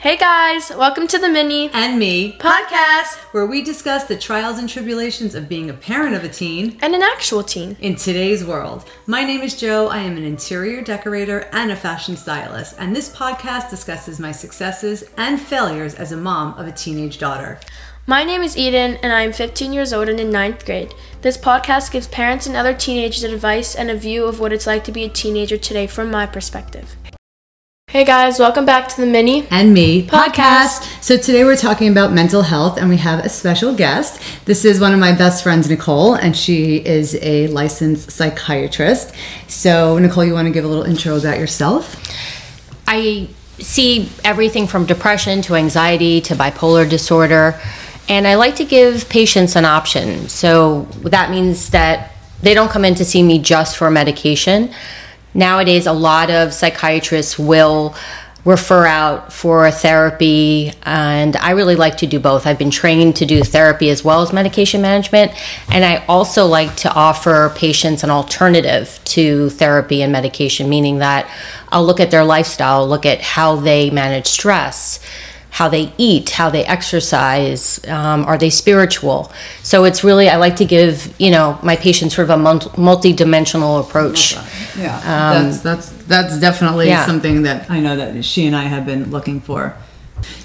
Hey guys, welcome to the mini and me podcast where we discuss the trials and tribulations of being a parent of a teen and an actual teen. in today's world. My name is Joe. I am an interior decorator and a fashion stylist, and this podcast discusses my successes and failures as a mom of a teenage daughter. My name is Eden and I am 15 years old and in ninth grade. This podcast gives parents and other teenagers advice and a view of what it's like to be a teenager today from my perspective. Hey guys, welcome back to the mini. and me Podcast. So today we're talking about mental health and we have a special guest. This is one of my best friends, Nicole, and she is a licensed psychiatrist. So, Nicole, you want to give a little intro about yourself? I see everything from depression to anxiety to bipolar disorder, and I like to give patients an option. So that means that they don't come in to see me just for medication. Nowadays, a lot of psychiatrists will refer out for therapy, and I really like to do both. I've been trained to do therapy as well as medication management, and I also like to offer patients an alternative to therapy and medication, meaning that I'll look at their lifestyle, look at how they manage stress, how they eat, how they exercise, um, are they spiritual? So it's really, I like to give, you know, my patients sort of a multi dimensional approach. Yeah, that's that's that's definitely yeah. something that I know that she and I have been looking for.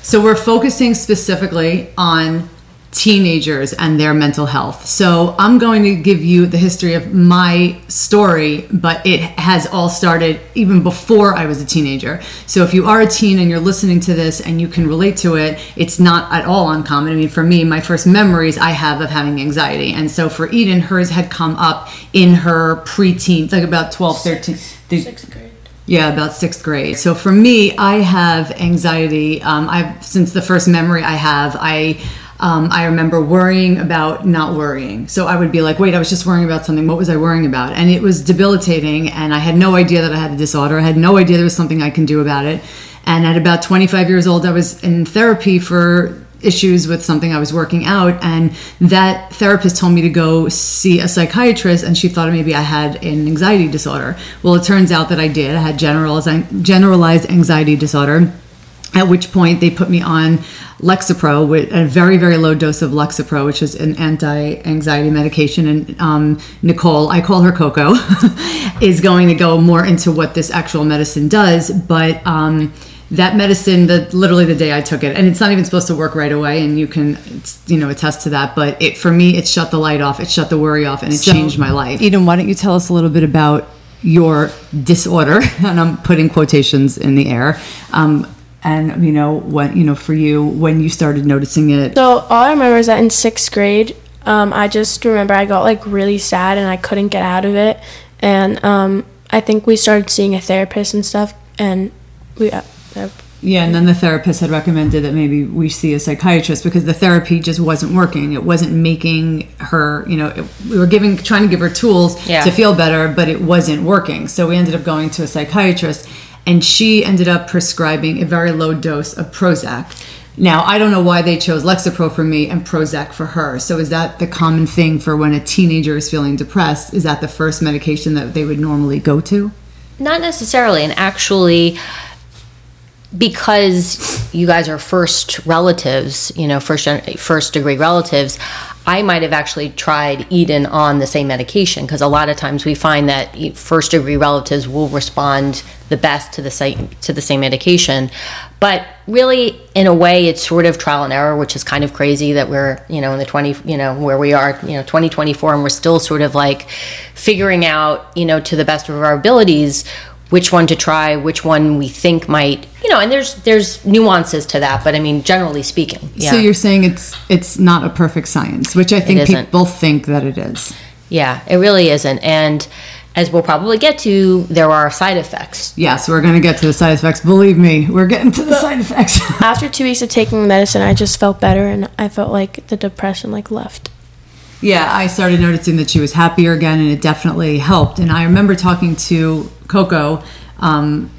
So we're focusing specifically on teenagers and their mental health. So I'm going to give you the history of my story, but it has all started even before I was a teenager. So if you are a teen and you're listening to this and you can relate to it, it's not at all uncommon. I mean, for me, my first memories I have of having anxiety. And so for Eden, hers had come up in her preteen, like about 12, 13. Sixth grade. Yeah, about sixth grade. So for me, I have anxiety. Um, I've since the first memory I have, I um, I remember worrying about not worrying. So I would be like, wait, I was just worrying about something. What was I worrying about? And it was debilitating. And I had no idea that I had a disorder. I had no idea there was something I can do about it. And at about 25 years old, I was in therapy for issues with something I was working out, and that therapist told me to go see a psychiatrist, and she thought maybe I had an anxiety disorder. Well, it turns out that I did. I had generalized generalized anxiety disorder. At which point they put me on Lexapro with a very very low dose of Lexapro, which is an anti-anxiety medication. And um, Nicole, I call her Coco, is going to go more into what this actual medicine does, but. Um, that medicine the literally the day I took it and it's not even supposed to work right away and you can you know attest to that but it for me it shut the light off it shut the worry off and it So, changed my life Eden why don't you tell us a little bit about your disorder and I'm putting quotations in the air um, and you know what you know for you when you started noticing it So all I remember is that in sixth grade, um, I just remember I got like really sad and I couldn't get out of it, and um, I think we started seeing a therapist and stuff, and we. Uh, uh, Yeah, and then the therapist had recommended that maybe we see a psychiatrist because the therapy just wasn't working. It wasn't making her, you know, it, we were giving, trying to give her tools Yeah. to feel better, but it wasn't working. So we ended up going to a psychiatrist, and she ended up prescribing a very low dose of Prozac. Now, I don't know why they chose Lexapro for me and Prozac for her. So is that the common thing for when a teenager is feeling depressed? Is that the first medication that they would normally go to? Not necessarily, and actually, because you guys are first relatives, you know, first first degree relatives, I might have actually tried Eden on the same medication because a lot of times we find that first degree relatives will respond the best to the same to the same medication. But really, in a way, it's sort of trial and error, which is kind of crazy that we're you know in the twenty you know where we are you know twenty twenty four, and we're still sort of like figuring out you know to the best of our abilities which one to try, which one we think might, you know, and there's there's nuances to that, but I mean, generally speaking, yeah, So you're saying it's it's not a perfect science, which I think isn't. people think that it is. yeah, it really isn't. And as we'll probably get to, there are side effects. Yes, we're going to get to the side effects. Believe me, we're getting to the side effects. after two weeks of taking the medicine, I just felt better, and I felt like the depression like left. Yeah, I started noticing that she was happier again, and it definitely helped. And I remember talking to Coco. Um,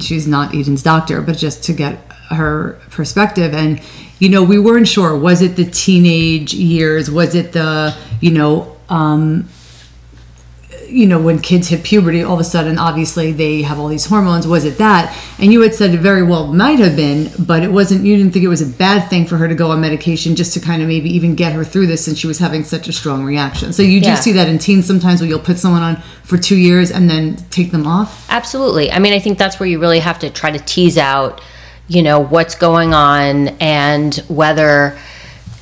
she's not Eden's doctor, but just to get her perspective. And you know, we weren't sure. Was it the teenage years? Was it the you know? Um, you know, when kids hit puberty, all of a sudden, obviously, they have all these hormones. Was it that? And you had said it very well might have been, but it wasn't, you didn't think it was a bad thing for her to go on medication just to kind of maybe even get her through this since she was having such a strong reaction. So you do Yeah. see that in teens sometimes where you'll put someone on for two years and then take them off. Absolutely. I mean, I think that's where you really have to try to tease out, you know, what's going on and whether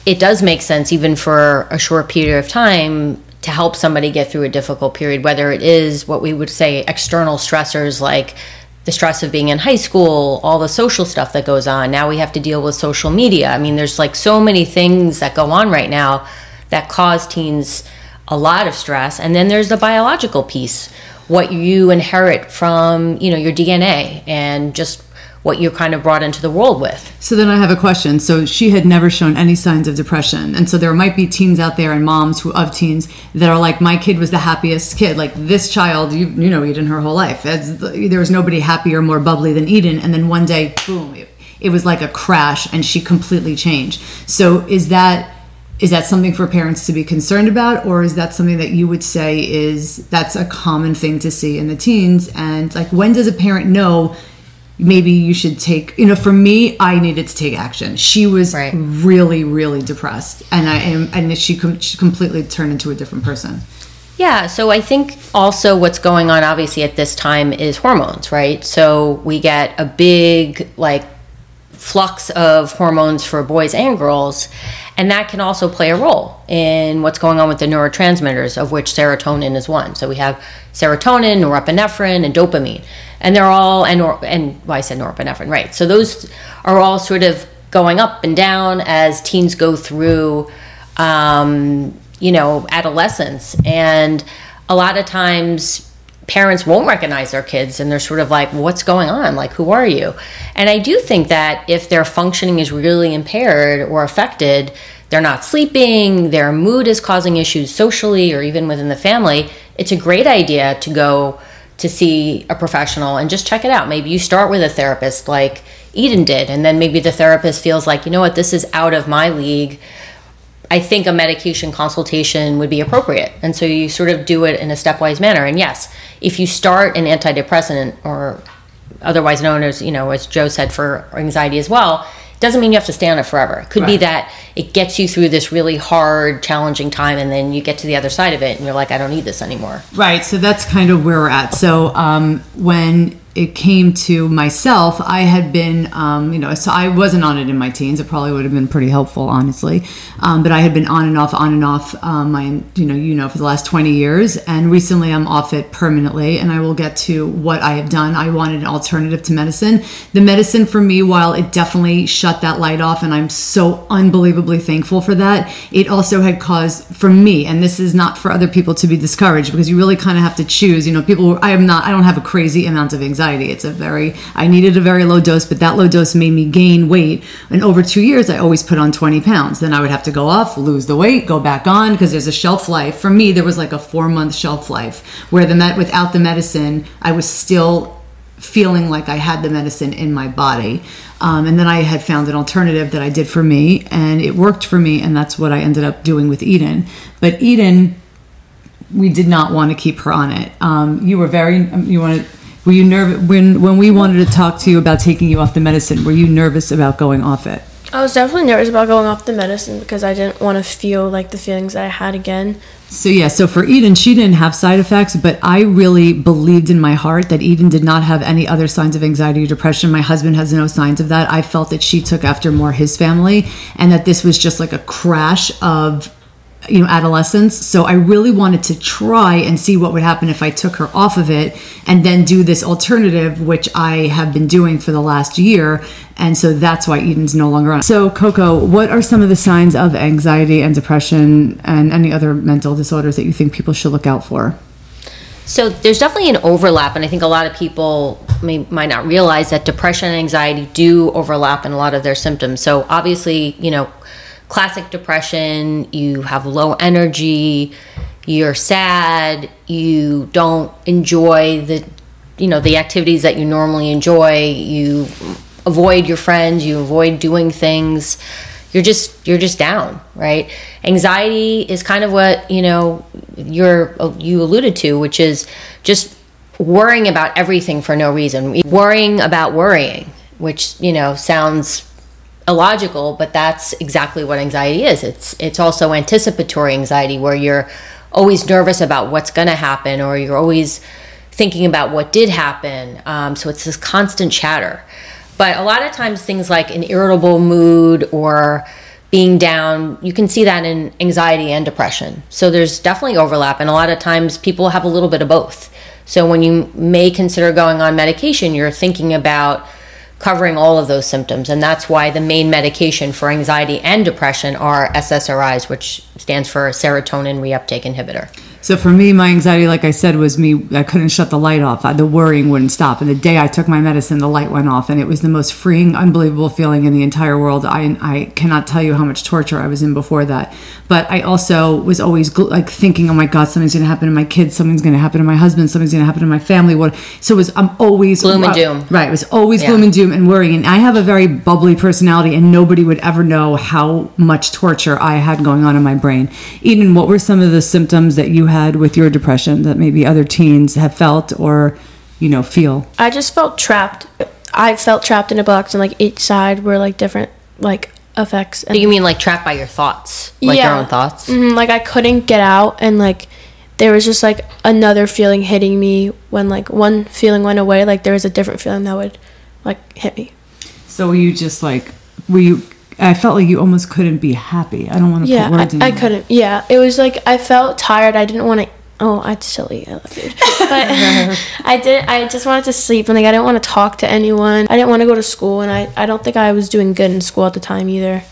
it does make sense, even for a short period of time, to help somebody get through a difficult period, whether it is what we would say external stressors like the stress of being in high school, all the social stuff that goes on. Now we have to deal with social media. I mean, there's like so many things that go on right now that cause teens a lot of stress. And then there's the biological piece, what you inherit from, you know, your DNA and just what you're kind of brought into the world with. So then I have a question. So she had never shown any signs of depression, and so there might be teens out there and moms who of teens that are like, "My kid was the happiest kid. Like this child, you you know, Eden her whole life. The, there was nobody happier, more bubbly than Eden." And then one day, boom, it, it was like a crash, and she completely changed. So is that is that something for parents to be concerned about, or is that something that you would say is that's a common thing to see in the teens? And like, when does a parent know? Maybe you should take you know for me i needed to take action she was Right. really really depressed and i am and she, com- she completely turned into a different person Yeah, so I think also what's going on obviously at this time is hormones, right? So we get a big like flux of hormones for boys and girls, and that can also play a role in what's going on with the neurotransmitters, of which serotonin is one. So we have serotonin, norepinephrine, and dopamine, and they're all and and well, I said norepinephrine, right? So those are all sort of going up and down as teens go through um, you know, adolescence. And a lot of times parents won't recognize their kids and they're sort of like, what's going on? Like, who are you? And I do think that if their functioning is really impaired or affected, they're not sleeping, their mood is causing issues socially or even within the family, it's a great idea to go to see a professional and just check it out. Maybe you start with a therapist like Eden did, and then maybe the therapist feels like, you know what, this is out of my league. I think a medication consultation would be appropriate. And so you sort of do it in a stepwise manner. And yes, if you start an antidepressant or otherwise known as, you know, as Joe said for anxiety as well, doesn't mean you have to stay on it forever. It could be that it gets you through this really hard, challenging time and then you get to the other side of it and you're like, I don't need this anymore. Right. So that's kind of where we're at. So um, when it came to myself, I had been, um, you know, so I wasn't on it in my teens. It probably would have been pretty helpful, honestly. Um, but I had been on and off, on and off, um, my, you know, you know, for the last 20 years. And recently I'm off it permanently. And I will get to what I have done. I wanted an alternative to medicine. The medicine for me, while it definitely shut that light off, and I'm so unbelievably thankful for that, it also had caused for me, and this is not for other people to be discouraged because you really kind of have to choose. You know, people, I am not, I don't have a crazy amount of anxiety. It's a very, I needed a very low dose, but that low dose made me gain weight. And over two years, I always put on 20 pounds. Then I would have to go off, lose the weight, go back on because there's a shelf life. For me, there was like a four month shelf life where the without the medicine, I was still feeling like I had the medicine in my body. Um, and then I had found an alternative that I did for me, and it worked for me, and that's what I ended up doing with Eden. But Eden, we did not want to keep her on it. Um, you were very, um, you wanted, were you nervous when when we wanted to talk to you about taking you off the medicine? Were you nervous about going off it? I was definitely nervous about going off the medicine because I didn't want to feel like the feelings that I had again. So yeah, so for Eden, she didn't have side effects, but I really believed in my heart that Eden did not have any other signs of anxiety or depression. My husband has no signs of that. I felt that she took after more his family and that this was just like a crash of you know adolescence. So i really wanted to try and see what would happen if i took her off of it and then do this alternative which i have been doing for the last year. And so that's why eden's no longer on. So coco what are some of the signs of anxiety and depression and any other mental disorders that you think people should look out for? So there's definitely an overlap, and I think a lot of people may, might not realize that depression and anxiety do overlap in a lot of their symptoms. So obviously, you know, classic depression, you have low energy, you're sad, you don't enjoy the, you know, the activities that you normally enjoy, you avoid your friends, you avoid doing things. you're just you're just down, right? Anxiety is kind of what you know you're you alluded to, which is just worrying about everything for no reason, worrying about worrying, which you know sounds illogical, but that's exactly what anxiety is. It's it's also anticipatory anxiety where you're always nervous about what's going to happen, or you're always thinking about what did happen. Um, so it's this constant chatter. But a lot of times, things like an irritable mood or being down, you can see that in anxiety and depression. So there's definitely overlap. And a lot of times, people have a little bit of both. So when you may consider going on medication, you're thinking about covering all of those symptoms. And that's why the main medication for anxiety and depression are SSRIs, which stands for serotonin reuptake inhibitor. So for me, my anxiety, like I said, was me. I couldn't shut the light off. The worrying wouldn't stop. And the day I took my medicine, the light went off, and it was the most freeing, unbelievable feeling in the entire world. I I cannot tell you how much torture I was in before that. But I also was always like thinking, oh my God, something's going to happen to my kids, something's going to happen to my husband, something's going to happen to my family. What? So it was I'm always gloom and uh, doom. Right. It was always yeah. gloom and doom and worrying. And I have a very bubbly personality, and nobody would ever know how much torture I had going on in my brain. Eden, what were some of the symptoms that you had with your depression? depression that maybe other teens have felt or you know feel? I just felt trapped. I felt trapped in a box and like each side were like different like effects and you mean like trapped by your thoughts? Like yeah. your own thoughts? Mm-hmm, like i couldn't get out and like there was just like another feeling hitting me when like one feeling went away like there was a different feeling that would like hit me. So were you just like were you I felt like you almost couldn't be happy. I don't want to yeah, put words I, in. I couldn't. Yeah, it was like I felt tired. I didn't want to Oh, I silly. I love food. But I did. I just wanted to sleep, and like I didn't want to talk to anyone. I didn't want to go to school, and I, I don't think I was doing good in school at the time either.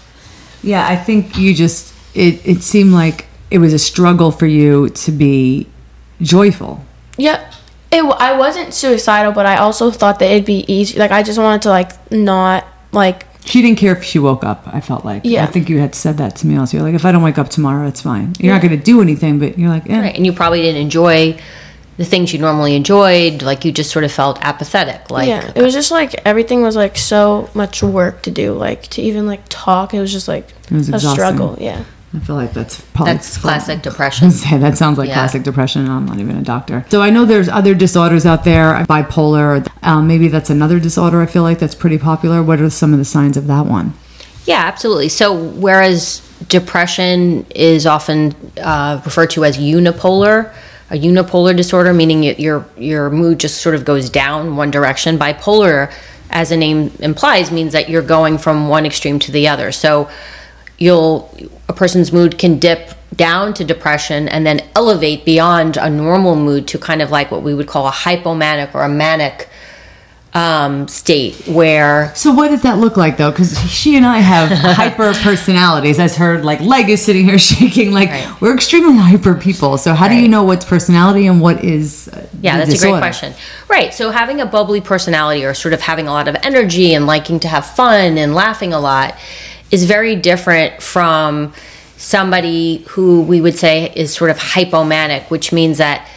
Yeah, I think you just it it seemed like it was a struggle for you to be joyful. Yeah, it. I wasn't suicidal, but I also thought that it'd be easy. Like I just wanted to like not like she didn't care if she woke up. I felt like. Yeah. I think you had said that to me also. You're like, if I don't wake up tomorrow, it's fine. You're yeah. not going to do anything, but you're like, eh. Right. And you probably didn't enjoy the things you normally enjoyed. Like you just sort of felt apathetic. Like yeah, it was just like everything was like so much work to do. Like to even like talk, it was just like it was a struggle. Yeah. I feel like that's probably that's classic depression. that sounds like yeah. classic depression. I'm not even a doctor. So I know there's other disorders out there, bipolar. Um, maybe that's another disorder. I feel like that's pretty popular. What are some of the signs of that one? Yeah, absolutely. So whereas depression is often uh, referred to as unipolar, a unipolar disorder, meaning your your mood just sort of goes down one direction. Bipolar, as the name implies, means that you're going from one extreme to the other. So you'll a person's mood can dip down to depression and then elevate beyond a normal mood to kind of like what we would call a hypomanic or a manic um, state where. So what does that look like though? Because she and I have hyper personalities. As her like leg is sitting here shaking. Like right. we're extremely hyper people. So how right. do you know what's personality and what is? Uh, yeah, that's disorder? a great question. Right. So having a bubbly personality or sort of having a lot of energy and liking to have fun and laughing a lot is very different from somebody who we would say is sort of hypomanic, which means that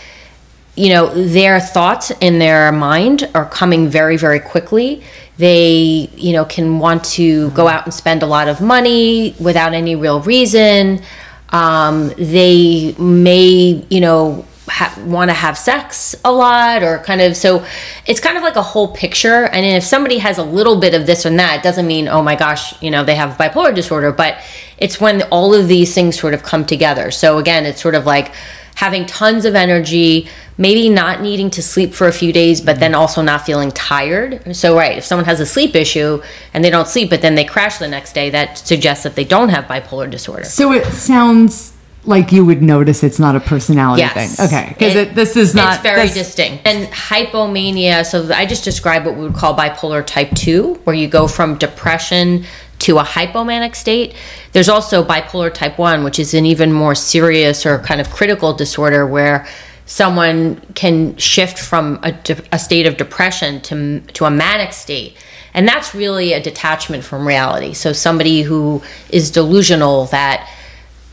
you know their thoughts in their mind are coming very very quickly. They you know can want to go out and spend a lot of money without any real reason. Um, they may you know ha- want to have sex a lot or kind of so it's kind of like a whole picture. And if somebody has a little bit of this and that it doesn't mean oh my gosh you know they have bipolar disorder but it's when all of these things sort of come together. So again it's sort of like having tons of energy maybe not needing to sleep for a few days but then also not feeling tired. So right if someone has a sleep issue and they don't sleep but then they crash the next day that suggests that they don't have bipolar disorder. So it sounds like you would notice it's not a personality yes. thing. Okay, because this is not. It's very this, distinct. And hypomania. So I just described what we would call bipolar type two, where you go from depression to a hypomanic state. There's also bipolar type one, which is an even more serious or kind of critical disorder where someone can shift from a, a state of depression to to a manic state. And that's really a detachment from reality. So somebody who is delusional that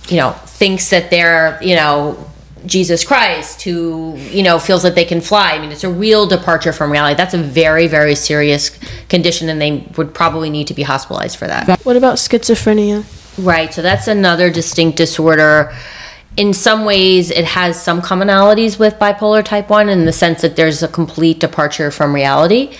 you know thinks that they're you know Jesus Christ, who you know feels that they can fly. I mean, it's a real departure from reality. That's a very, very serious condition, and they would probably need to be hospitalized for that. What about schizophrenia? Right. So that's another distinct disorder. In some ways, it has some commonalities with bipolar type 1 in the sense that there's a complete departure from reality.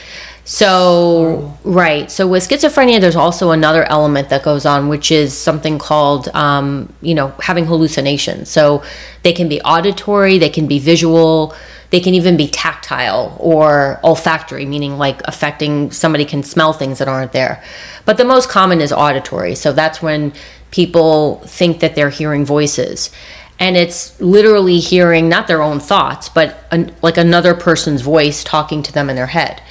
So, right. So with schizophrenia, there's also another element that goes on, which is something called, um, you know, having hallucinations. So they can be auditory, they can be visual, they can even be tactile or olfactory, meaning like affecting somebody can smell things that aren't there. But the most common is auditory. So that's when people think that they're hearing voices. And it's literally hearing not their own thoughts, but an, like another person's voice talking to them in their head.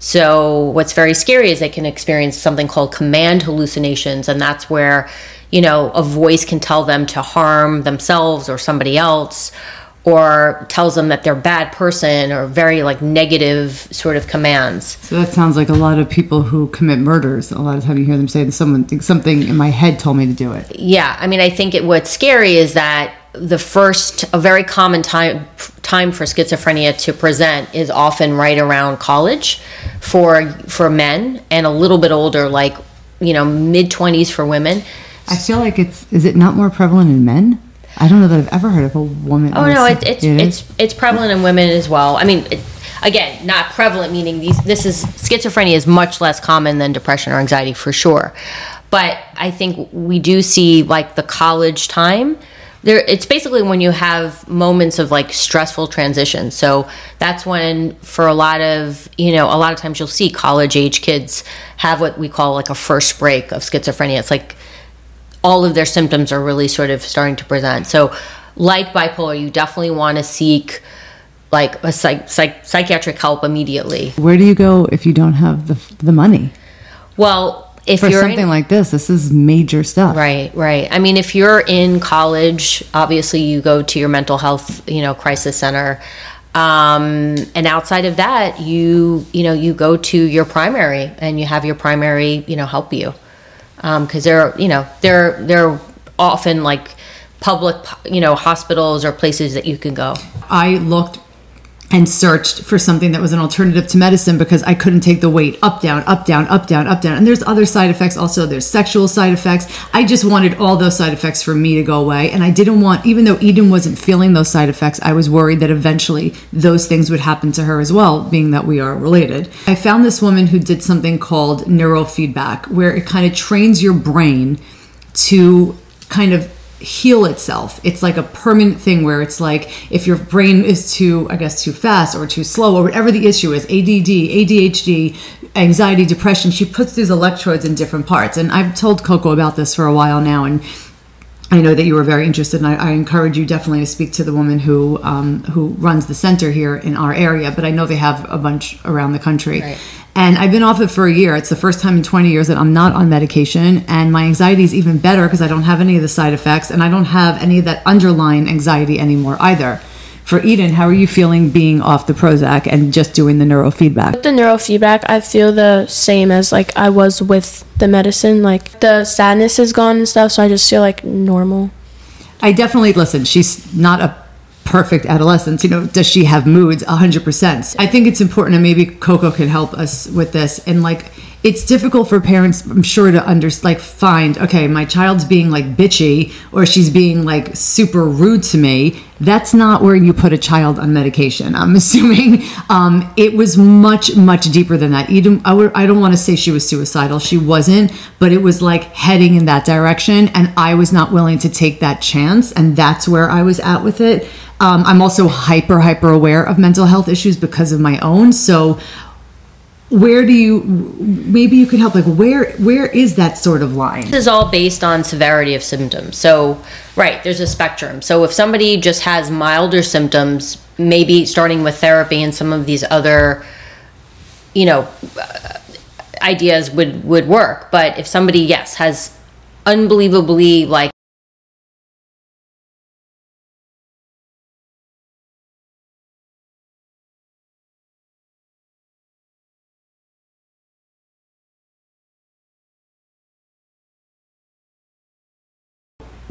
So, what's very scary is they can experience something called command hallucinations, and that's where, you know, a voice can tell them to harm themselves or somebody else, or tells them that they're a bad person, or very like negative sort of commands. So that sounds like a lot of people who commit murders. A lot of time you hear them say, that "Someone something in my head told me to do it." Yeah, I mean, I think it, what's scary is that the first, a very common time time for schizophrenia to present is often right around college for for men, and a little bit older, like you know, mid twenties for women. I feel like it's is it not more prevalent in men? I don't know that I've ever heard of a woman. Oh no, it, it's it's it's prevalent in women as well. I mean, it, again, not prevalent meaning these. This is schizophrenia is much less common than depression or anxiety for sure, but I think we do see like the college time. There, it's basically when you have moments of like stressful transition. So that's when, for a lot of you know, a lot of times you'll see college age kids have what we call like a first break of schizophrenia. It's like all of their symptoms are really sort of starting to present. So, like bipolar, you definitely want to seek like a psych, psych, psychiatric help immediately. Where do you go if you don't have the the money? Well, if For you're something in, like this, this is major stuff. right, right. I mean, if you're in college, obviously you go to your mental health, you know, crisis center. Um, and outside of that, you you know you go to your primary and you have your primary you know help you because they're you know they're they're often like public you know hospitals or places that you can go. I looked and searched for something that was an alternative to medicine because I couldn't take the weight up, down, up, down, up, down, up, down. And there's other side effects also. There's sexual side effects. I just wanted all those side effects for me to go away. And I didn't want, even though Eden wasn't feeling those side effects, I was worried that eventually those things would happen to her as well, being that we are related. I found this woman who did something called neurofeedback, where it kind of trains your brain to kind of heal itself. It's like a permanent thing where it's like if your brain is too, I guess, too fast or too slow or whatever the issue is, ADD, ADHD, anxiety, depression, she puts these electrodes in different parts. And I've told Coco about this for a while now and I know that you were very interested, and I, I encourage you definitely to speak to the woman who um, who runs the center here in our area. But I know they have a bunch around the country, Right. and I've been off it for a year. It's the first time in 20 years that I'm not on medication, and my anxiety is even better because I don't have any of the side effects, and I don't have any of that underlying anxiety anymore either. For Eden, how are you feeling being off the Prozac and just doing the neurofeedback? With the neurofeedback, I feel the same as like I was with the medicine. Like the sadness is gone and stuff, so I just feel like normal. I definitely listen. She's not a perfect adolescent. You know, does she have moods? A hundred percent. I think it's important, and maybe Coco can help us with this. And like, it's difficult for parents, I'm sure, to under like find. Okay, my child's being like bitchy, or she's being like super rude to me. That's not where you put a child on medication. I'm assuming um, it was much, much deeper than that. Would, I don't want to say she was suicidal. She wasn't, but it was like heading in that direction, and I was not willing to take that chance, and that's where I was at with it. Um, I'm also hyper, hyper aware of mental health issues because of my own. So, where do you? Maybe you could help. Like, where where is that sort of line? This is all based on severity of symptoms. So, right, there's a spectrum. So, if somebody just has milder symptoms, maybe starting with therapy and some of these other, you know, uh, ideas would would work. But if somebody, yes, has unbelievably like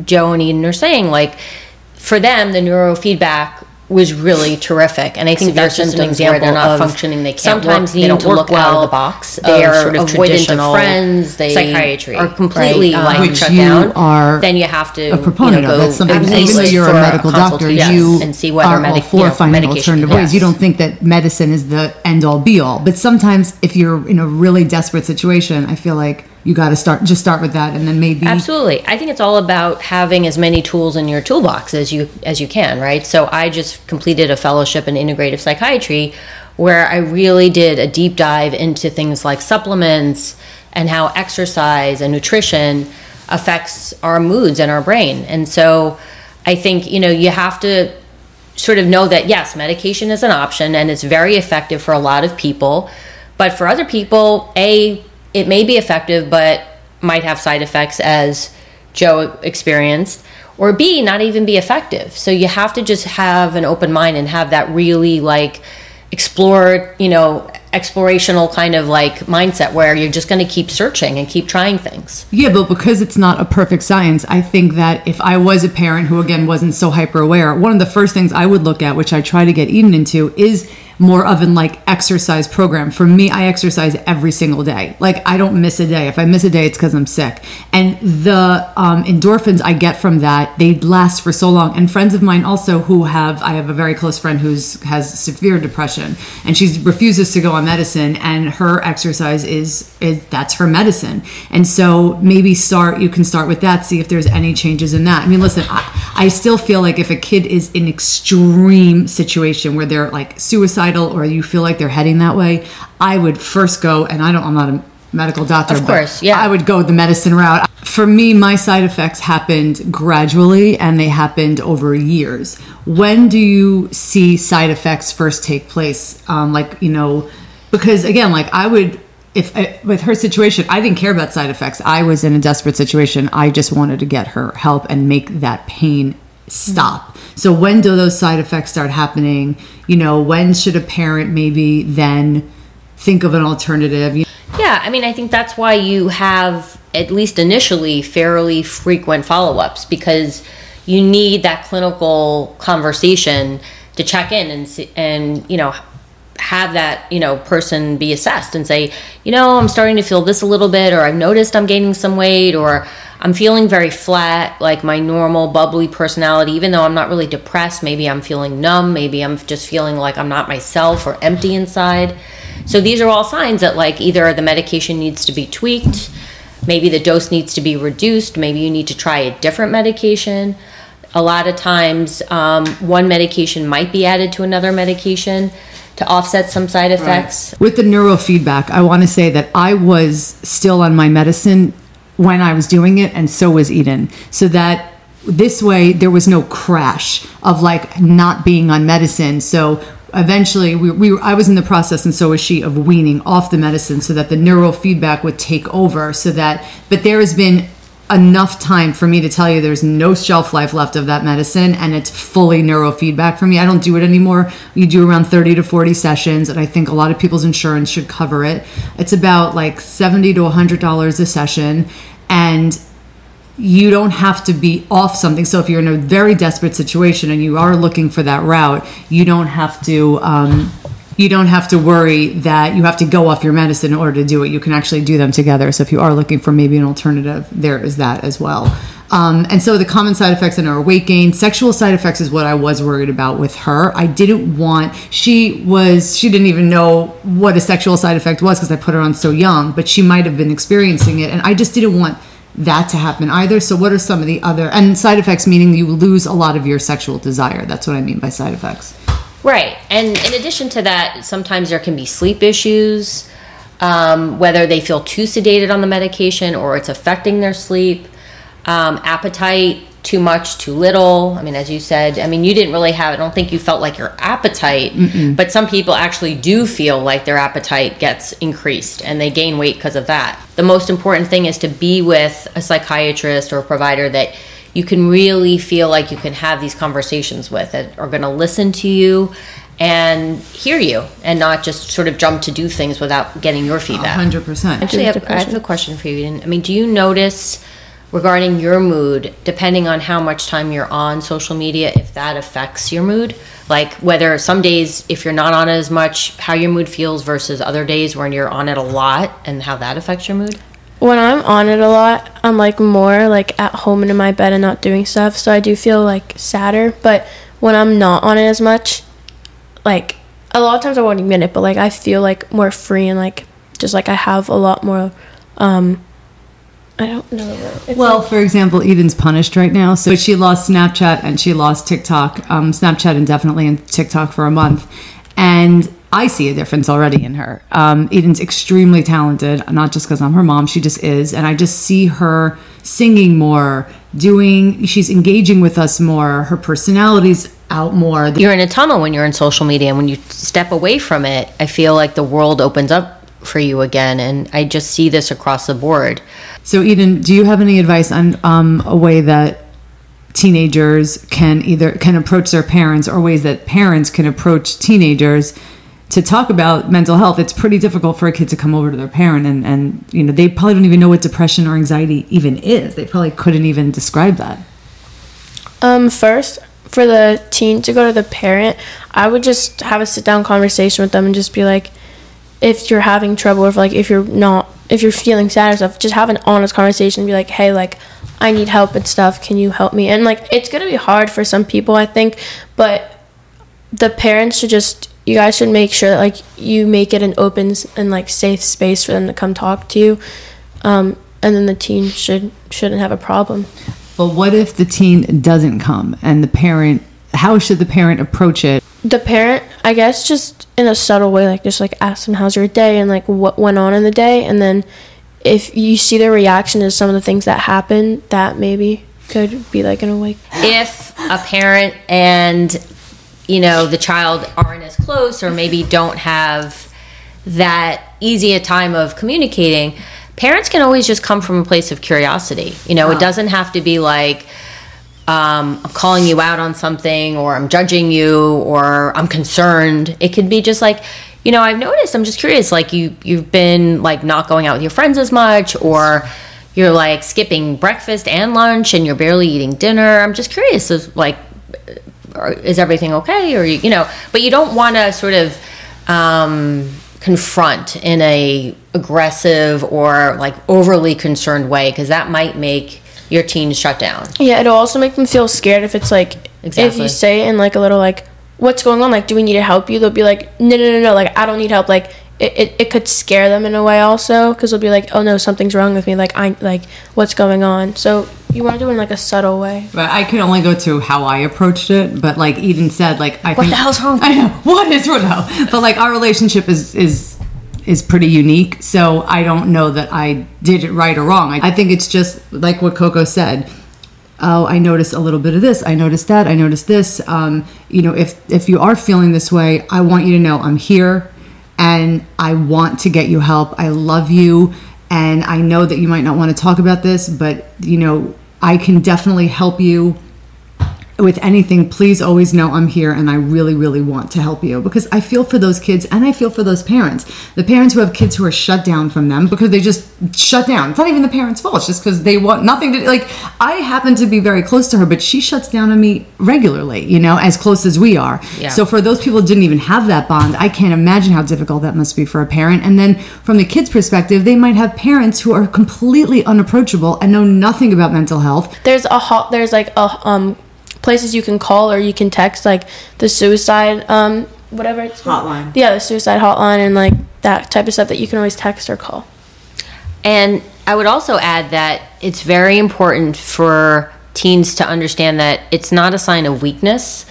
Joe and Eden are saying, like, for them, the neurofeedback was really terrific, and I think that's just an example they're not of functioning, they can't sometimes work, they don't to look well out of the box They are sort of traditional friends. They psychiatry, are completely right? like Um, Which shut down. are then you have to a proponent you know, of. go That's something. Even though you're a medical doctor, consultation you and see whether are all for you know, finding alternative ways. You don't think that medicine is the end all be all, but sometimes if you're in a really desperate situation, I feel like you got to start just start with that, and then maybe Absolutely. I think it's all about having as many tools in your toolbox as you as you can, right? So I just completed a fellowship in integrative psychiatry where I really did a deep dive into things like supplements and how exercise and nutrition affects our moods and our brain. And so I think, you know, you have to sort of know that yes, medication is an option and it's very effective for a lot of people. But for other people, A, it may be effective, but might have side effects as Joe experienced, or B, not even be effective. So you have to just have an open mind and have that really like explore, you know, explorational kind of like mindset where you're just going to keep searching and keep trying things. Yeah, but because it's not a perfect science, I think that if I was a parent who, again, wasn't so hyper aware, one of the first things I would look at, which I try to get Eden into, is more of an like exercise program. For me, I exercise every single day. Like I don't miss a day. If I miss a day, it's because I'm sick. And the um, endorphins I get from that, they last for so long. And friends of mine also who have, I have a very close friend who's has severe depression, and she refuses to go on medicine, and her exercise is is that's her medicine. And so maybe start. You can start with that. See if there's any changes in that. I mean, listen, I, I still feel like if a kid is in extreme situation where they're like or you feel like they're heading that way, I would first go. And I don't. I'm not a medical doctor. Of but course, yeah. I would go the medicine route. For me, my side effects happened gradually and they happened over years. When do you see side effects first take place? Um, like, you know, because again, like I would, if I, with her situation, I didn't care about side effects. I was in a desperate situation. I just wanted to get her help and make that pain stop. So when do those side effects start happening? You know, when should a parent maybe then think of an alternative? Yeah, I mean, I think that's why you have, at least initially, fairly frequent follow ups because you need that clinical conversation to check in and, see, and, you know, have that, you know, person be assessed and say, you know, I'm starting to feel this a little bit, or I've noticed I'm gaining some weight, or I'm feeling very flat, like my normal bubbly personality, even though I'm not really depressed. Maybe I'm feeling numb. Maybe I'm just feeling like I'm not myself or empty inside. So these are all signs that like either the medication needs to be tweaked, maybe the dose needs to be reduced, maybe you need to try a different medication. A lot of times, um, one medication might be added to another medication to offset some side effects. With the neurofeedback, I want to say that I was still on my medicine when I was doing it, and so was Eden. So that this way there was no crash of like not being on medicine. So eventually we, we I was in the process and so was she of weaning off the medicine so that the neurofeedback would take over so that but there has been enough time for me to tell you there's no shelf life left of that medicine and it's fully neurofeedback for me. I don't do it anymore. You do around 30 to 40 sessions and I think a lot of people's insurance should cover it. It's about like 70 to 100 dollars a session and you don't have to be off something. So if you're in a very desperate situation and you are looking for that route, you don't have to um, you don't have to worry that you have to go off your medicine in order to do it. You can actually do them together. So if you are looking for maybe an alternative, there is that as well. Um, and so the common side effects in our weight gain, sexual side effects is what I was worried about with her. I didn't want she was she didn't even know what a sexual side effect was because I put her on so young, but she might have been experiencing it, and I just didn't want that to happen either. So what are some of the other and side effects meaning you lose a lot of your sexual desire. That's what I mean by side effects. Right. And in addition to that, sometimes there can be sleep issues, um, whether they feel too sedated on the medication or it's affecting their sleep, um, appetite, too much, too little. I mean, as you said, I mean, you didn't really have, I don't think you felt like your appetite, but some people actually do feel like their appetite gets increased and they gain weight because of that. The most important thing is to be with a psychiatrist or a provider that you can really feel like you can have these conversations with that are going to listen to you and hear you and not just sort of jump to do things without getting your feedback. hundred percent. Actually, I have, I have a question for you. I mean, do you notice regarding your mood, depending on how much time you're on social media, if that affects your mood. Like whether some days, if you're not on it as much, how your mood feels versus other days when you're on it a lot and how that affects your mood. When I'm on it a lot, I'm like more like at home and in my bed and not doing stuff. So I do feel like sadder. But when I'm not on it as much, like a lot of times I won't admit it, but like I feel like more free and like just like I have a lot more. um I don't know. the word. It's Well, for example, Eden's punished right now. So she lost Snapchat and she lost TikTok, um, Snapchat indefinitely and TikTok for a month. And I see a difference already in her. Um, Eden's extremely talented, not just because I'm her mom, she just is. And I just see her singing more, doing, she's engaging with us more, her personality's out more. You're in a tunnel when you're in social media, and when you step away from it, I feel like the world opens up for you again. And I just see this across the board. So, Eden, do you have any advice on um, a way that teenagers can either can approach their parents or ways that parents can approach teenagers to talk about mental health? It's pretty difficult for a kid to come over to their parent and, and you know they probably don't even know what depression or anxiety even is. They probably couldn't even describe that. Um, first, for the teen to go to the parent, I would just have a sit down conversation with them and just be like, if you're having trouble, or if like if you're not, if you're feeling sad or stuff, just have an honest conversation. And be like, hey, like I need help and stuff. Can you help me? And like it's gonna be hard for some people, I think, but the parents should just you guys should make sure that like you make it an open and like safe space for them to come talk to you um, and then the teen should shouldn't have a problem But what if the teen doesn't come and the parent? How should the parent approach it? the parent i guess just in a subtle way like just like ask them how's your day and like what went on in the day and then if you see their reaction to some of the things that happen that maybe could be like an a way if a parent and you know the child aren't as close or maybe don't have that easy a time of communicating parents can always just come from a place of curiosity you know it doesn't have to be like um, I'm calling you out on something or I'm judging you or I'm concerned. It could be just like, you know, I've noticed, I'm just curious, like you you've been like not going out with your friends as much or you're like skipping breakfast and lunch and you're barely eating dinner. I'm just curious of like or is everything okay? Or you, you know, but you don't want to sort of um confront in a aggressive or like overly concerned way because that might make your teen shut down. Yeah, it'll also make them feel scared if it's like if you say in like a little like what's going on? Like do we need to help you? They'll be like no no no no like I don't need help. Like it, it, it could scare them in a way also because they'll be like oh no something's wrong with me. Like I like what's going on? So you want to do it in like a subtle way But I can only go to how I approached it. But like Eden said, like I What think the hell's wrong? I know what is wrong. though? But like our relationship is is is pretty unique. So I don't know that I did it right or wrong. I, I think it's just like what Coco said. Oh, I noticed a little bit of this. I noticed that. I noticed this. Um, you know, if if you are feeling this way, I want you to know I'm here, and I want to get you help. I love you, and I know that you might not want to talk about this, but you know, I can definitely help you with anything, please always know I'm here and I really, really want to help you because I feel for those kids and I feel for those parents. The parents who have kids who are shut down from them because they just shut down. It's not even the parents' fault. It's just because they want nothing to like. I happen to be very close to her, but she shuts down on me regularly, you know, as close as we are. Yeah. So for those people who didn't even have that bond, I can't imagine how difficult that must be for a parent. And then from the kid's perspective, they might have parents who are completely unapproachable and know nothing about mental health. there's a hot there's like a um places you can call or you can text like the suicide um whatever it's called. Hotline. yeah the suicide hotline and like that type of stuff that you can always text or call And I would also add that it's very important for teens to understand that it's not a sign of weakness.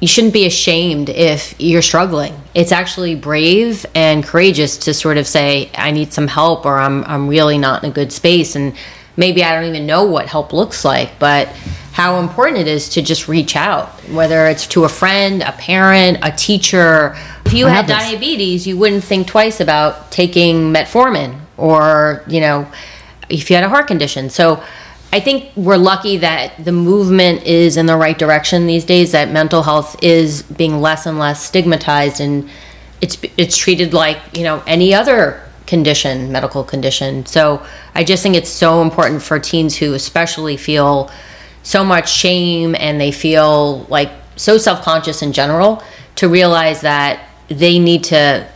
You shouldn't be ashamed if you're struggling. It's actually brave and courageous to sort of say, I need some help or I'm, I'm really not in a good space. And maybe I don't even know what help looks like, but how important it is to just reach out, whether it's to a friend, a parent, a teacher. If you I had diabetes, you wouldn't think twice about taking metformin or, you know, if you had a heart condition. So I think we're lucky that the movement is in the right direction these days, that mental health is being less and less stigmatized and it's it's treated like, you know, any other condition, medical condition. So I just think it's so important for teens who especially feel so much shame and they feel like so self conscious in general to realize that they need to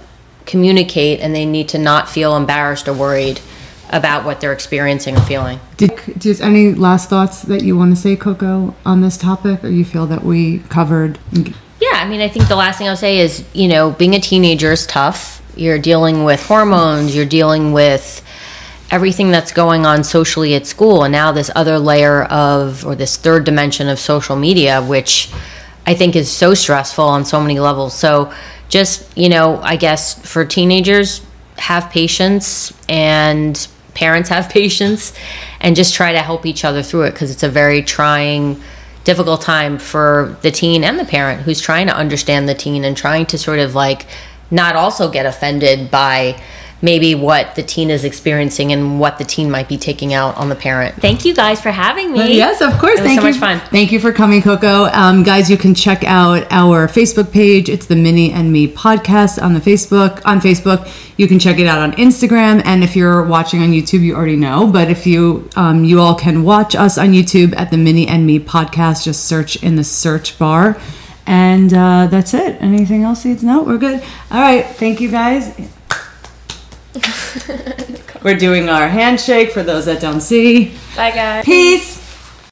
communicate and they need to not feel embarrassed or worried about what they're experiencing or feeling. Did, do you have any last thoughts that you want to say, Coco, on this topic, or you feel that we covered? Yeah, I mean, I think the last thing I'll say is, you know, being a teenager is tough. You're dealing with hormones, you're dealing with everything that's going on socially at school, and now this other layer of, or this third dimension of social media, which I think is so stressful on so many levels. So, just, you know, I guess for teenagers, have patience and parents have patience and just try to help each other through it because it's a very trying difficult time for the teen and the parent who's trying to understand the teen and trying to sort of like not also get offended by maybe what the teen is experiencing and what the teen might be taking out on the parent. Thank you guys for having me. Yes, of course. It was Thank so you. much fun. Thank you for coming, Coco. Um, guys, you can check out our Facebook page. It's the Mini and Me podcast on the Facebook. On Facebook, you can check it out on Instagram, and if you're watching on YouTube, you already know. But if you um, you all can watch us on YouTube at the Mini and Me podcast. Just search in the search bar. And uh, that's it. Anything else needs no? We're good. All right. Thank you guys. We're doing our handshake for those that don't see. Bye, guys. Peace.